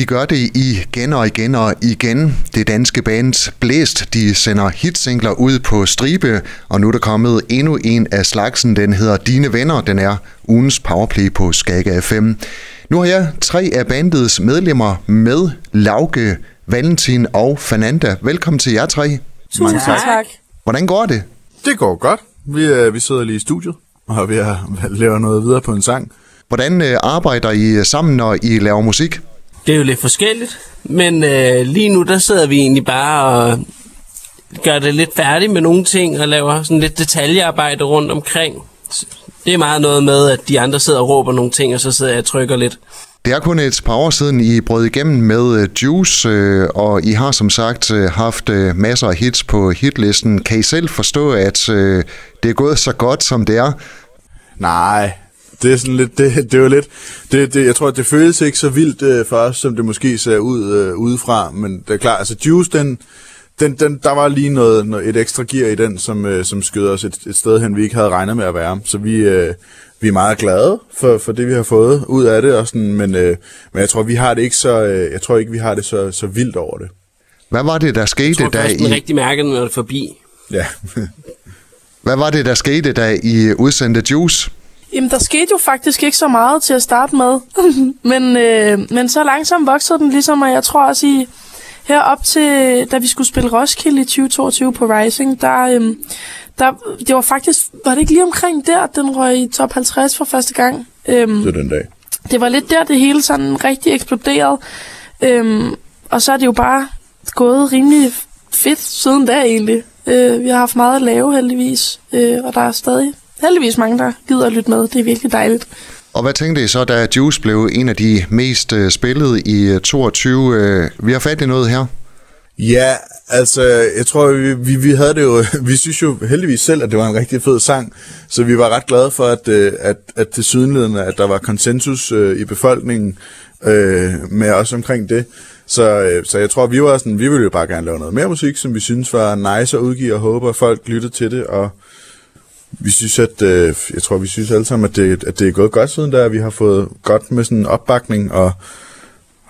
De gør det igen og igen og igen. Det danske band Blæst, de sender hitsingler ud på stribe, og nu er der kommet endnu en af slagsen. Den hedder Dine Venner. Den er ugens powerplay på Skaga FM. Nu har jeg tre af bandets medlemmer med, Lauke, Valentin og Fernanda. Velkommen til jer tre. Tusind tak. tak. Hvordan går det? Det går godt. Vi, øh, vi sidder lige i studiet, og vi har lavet noget videre på en sang. Hvordan øh, arbejder I sammen, når I laver musik? Det er jo lidt forskelligt, men øh, lige nu der sidder vi egentlig bare og gør det lidt færdigt med nogle ting og laver sådan lidt detaljearbejde rundt omkring. Det er meget noget med, at de andre sidder og råber nogle ting, og så sidder jeg og trykker lidt. Det er kun et par år siden, I brød igennem med øh, Juice, øh, og I har som sagt øh, haft masser af hits på hitlisten. Kan I selv forstå, at det er gået så godt, som det er? Nej, det er sådan lidt, det, det er jo lidt, det, det, jeg tror, det føles ikke så vildt øh, for os, som det måske ser ud øh, udefra, men det er klart, altså Juice, den, den, den, der var lige noget, noget, et ekstra gear i den, som, øh, som skød os et, et sted hen, vi ikke havde regnet med at være. Så vi, øh, vi er meget glade for, for det, vi har fået ud af det, og sådan, men, øh, men jeg tror, vi har det ikke så, øh, jeg tror ikke, vi har det så, så vildt over det. Hvad var det, der skete, jeg tror, da I... Jeg rigtig mærke, når det er forbi. Ja. Hvad var det, der skete, da I udsendte Juice? Jamen, der skete jo faktisk ikke så meget til at starte med. men, øh, men så langsomt voksede den ligesom, og jeg tror også i herop til, da vi skulle spille Roskilde i 2022 på Rising, der, øh, der, det var faktisk, var det ikke lige omkring der, at den røg i top 50 for første gang? Øhm, det er den dag. Det var lidt der, det hele sådan rigtig eksploderede. Øhm, og så er det jo bare gået rimelig fedt siden da egentlig. Øh, vi har haft meget at lave heldigvis, øh, og der er stadig heldigvis mange, der gider at lytte med. Det er virkelig dejligt. Og hvad tænkte I så, da Juice blev en af de mest uh, spillede i 22? Uh, øh, vi har fat i noget her. Ja, altså, jeg tror, vi, vi, vi havde det jo, vi synes jo heldigvis selv, at det var en rigtig fed sang, så vi var ret glade for, at, øh, at, at til sydenledende, at der var konsensus øh, i befolkningen øh, med os omkring det. Så, øh, så jeg tror, vi var sådan, vi ville jo bare gerne lave noget mere musik, som vi synes var nice at udgive, og håber, at folk lyttede til det, og vi synes, at øh, jeg tror, vi synes alle sammen, at det, at det er gået godt siden, da vi har fået godt med sådan en opbakning, og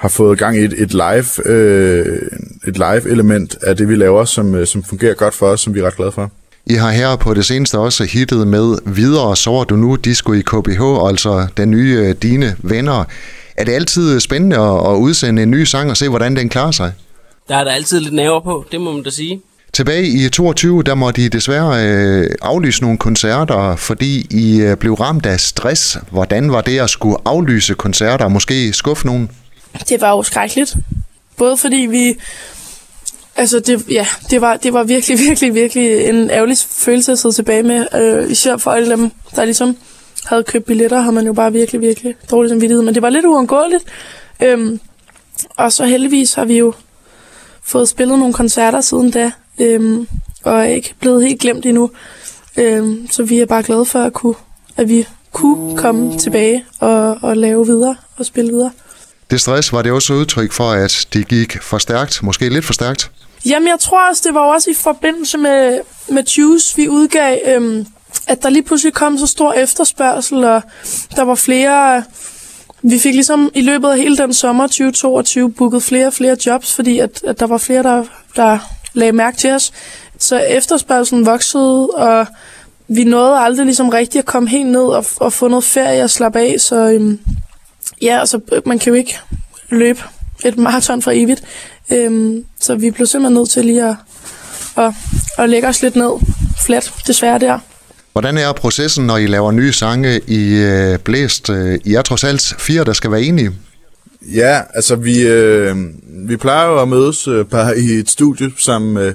har fået gang i et, et live øh, et live element af det vi laver som øh, som fungerer godt for os, som vi er ret glade for. I har her på det seneste også hittet med Videre sover du nu disco i KBH, altså den nye øh, Dine Venner. Er det altid spændende at, at udsende en ny sang og se, hvordan den klarer sig? Der er der altid lidt nerver på, det må man da sige. Tilbage i 22, der måtte I desværre øh, aflyse nogle koncerter, fordi I øh, blev ramt af stress. Hvordan var det at skulle aflyse koncerter og måske skuffe nogen? Det var jo skrækkeligt. Både fordi vi... Altså, det, ja, det var, det var virkelig, virkelig, virkelig en ærgerlig følelse at sidde tilbage med. Øh, især for alle dem, der ligesom havde købt billetter, har man jo bare virkelig, virkelig dårlig samvittighed. Men det var lidt uundgåeligt. Øhm, og så heldigvis har vi jo fået spillet nogle koncerter siden da, øhm, og er ikke blevet helt glemt endnu. Øhm, så vi er bare glade for, at, kunne, at vi kunne komme tilbage og, og lave videre og spille videre. Det stress, var det også udtryk for, at det gik for stærkt, måske lidt for stærkt? Jamen, jeg tror også, det var også i forbindelse med, med Juice, vi udgav, øhm, at der lige pludselig kom så stor efterspørgsel, og der var flere... Vi fik ligesom i løbet af hele den sommer 2022 booket flere og flere jobs, fordi at, at der var flere, der, der lagde mærke til os. Så efterspørgselen voksede, og vi nåede aldrig ligesom rigtigt at komme helt ned og, og få noget ferie og slappe af, så øhm, ja, altså man kan jo ikke løbe et maraton for evigt. Øhm, så vi blev simpelthen nødt til lige at, at, at lægge os lidt ned flat, desværre der. Hvordan er processen, når I laver nye sange i øh, Blæst? Øh, I er trods alt fire, der skal være enige. Ja, altså vi, øh, vi plejer jo at mødes øh, bare i et studie sammen med,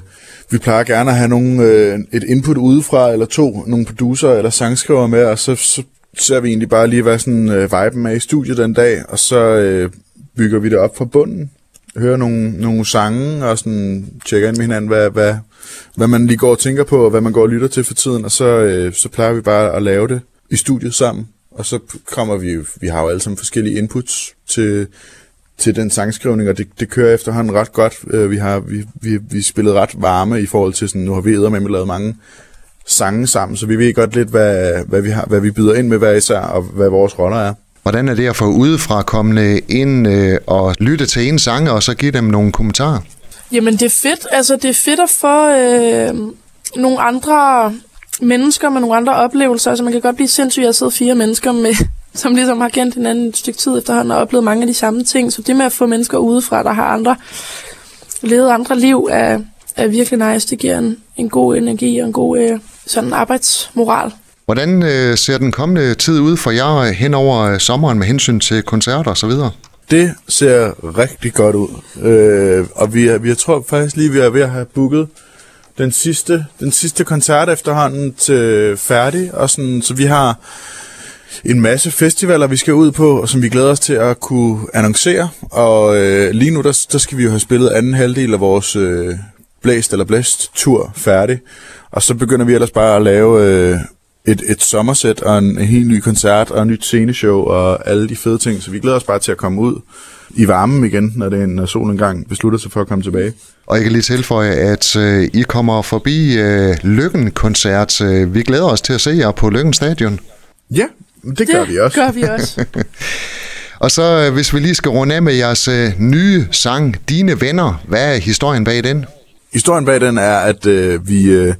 vi plejer gerne at have nogle, øh, et input udefra, eller to, nogle producer eller sangskriver med, og så, så ser vi egentlig bare lige, hvad sådan øh, viben er i studiet den dag, og så øh, bygger vi det op fra bunden, hører nogle, nogle sange, og sådan tjekker ind med hinanden, hvad, hvad, hvad man lige går og tænker på, og hvad man går og lytter til for tiden, og så, øh, så plejer vi bare at lave det i studiet sammen, og så kommer vi, vi har jo alle sammen forskellige inputs til, til den sangskrivning, og det, det kører efterhånden ret godt. Øh, vi har vi, vi, vi spillet ret varme i forhold til sådan, nu har vi med lavet mange sange sammen, så vi ved godt lidt, hvad, hvad, vi, har, hvad vi byder ind med hver især, og hvad vores roller er. Hvordan er det at få udefra kommende ind øh, og lytte til en sang, og så give dem nogle kommentarer? Jamen, det er fedt. Altså, det er fedt at få øh, nogle andre mennesker med nogle andre oplevelser. Altså, man kan godt blive sindssyg at sidde fire mennesker med, som ligesom har kendt hinanden et stykke tid efterhånden og oplevet mange af de samme ting. Så det med at få mennesker udefra, der har andre, levet andre liv, er, er virkelig nice. Det giver en, en god energi og en god øh, sådan arbejdsmoral. Hvordan øh, ser den kommende tid ud for jer hen over øh, sommeren med hensyn til koncerter og så videre? Det ser rigtig godt ud. Øh, og vi, er, vi tror faktisk lige, vi er ved at have booket den sidste, den sidste koncert efterhånden til færdig. Og sådan, så vi har en masse festivaler, vi skal ud på, og som vi glæder os til at kunne annoncere. Og øh, lige nu, der, der skal vi jo have spillet anden halvdel af vores øh, Blæst eller Blæst tur færdig. Og så begynder vi ellers bare at lave øh, et, et sommersæt og en, en helt ny koncert og et nyt sceneshow og alle de fede ting. Så vi glæder os bare til at komme ud i varmen igen, når, det, når solen engang beslutter sig for at komme tilbage. Og jeg kan lige tilføje, at øh, I kommer forbi øh, Lykken-koncert. Øh, vi glæder os til at se jer på Lykken Stadion. Ja, det, det gør vi også. gør vi også. Og så øh, hvis vi lige skal runde af med jeres øh, nye sang, Dine Venner. Hvad er historien bag den? Historien bag den er, at øh, vi... Øh,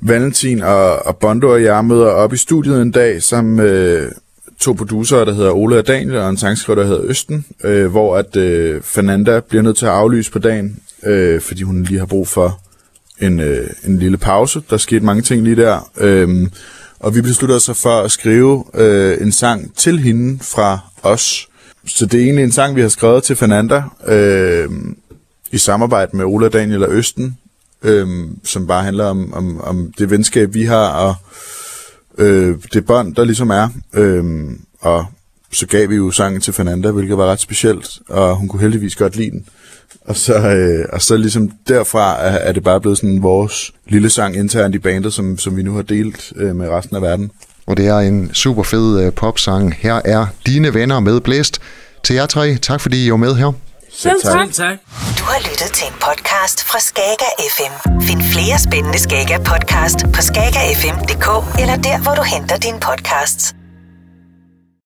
Valentin og, og Bondo og jeg møder op i studiet en dag sammen med to producer, der hedder Ole og Daniel, og en sangskriver, der hedder Østen, øh, hvor at øh, Fernanda bliver nødt til at aflyse på dagen, øh, fordi hun lige har brug for en, øh, en lille pause. Der skete mange ting lige der. Øh, og vi besluttede os for at skrive øh, en sang til hende fra os. Så det er egentlig en sang, vi har skrevet til Fernanda øh, i samarbejde med Ola, Daniel og Østen, øh, som bare handler om, om, om det venskab, vi har, og øh, det bånd, der ligesom er. Øh, og så gav vi jo sangen til Fernanda, hvilket var ret specielt, og hun kunne heldigvis godt lide den. Og så, øh, og så ligesom derfra er, er det bare blevet sådan vores lille sang internt i bandet, som, som vi nu har delt øh, med resten af verden. Og det er en super fed øh, popsang. Her er Dine Venner med Blæst. Til jer tre, tak fordi I var med her. Selv tak. tak. Du har lyttet til en podcast fra Skager FM. Find flere spændende Skager podcast på skagerfm.dk eller der, hvor du henter dine podcasts.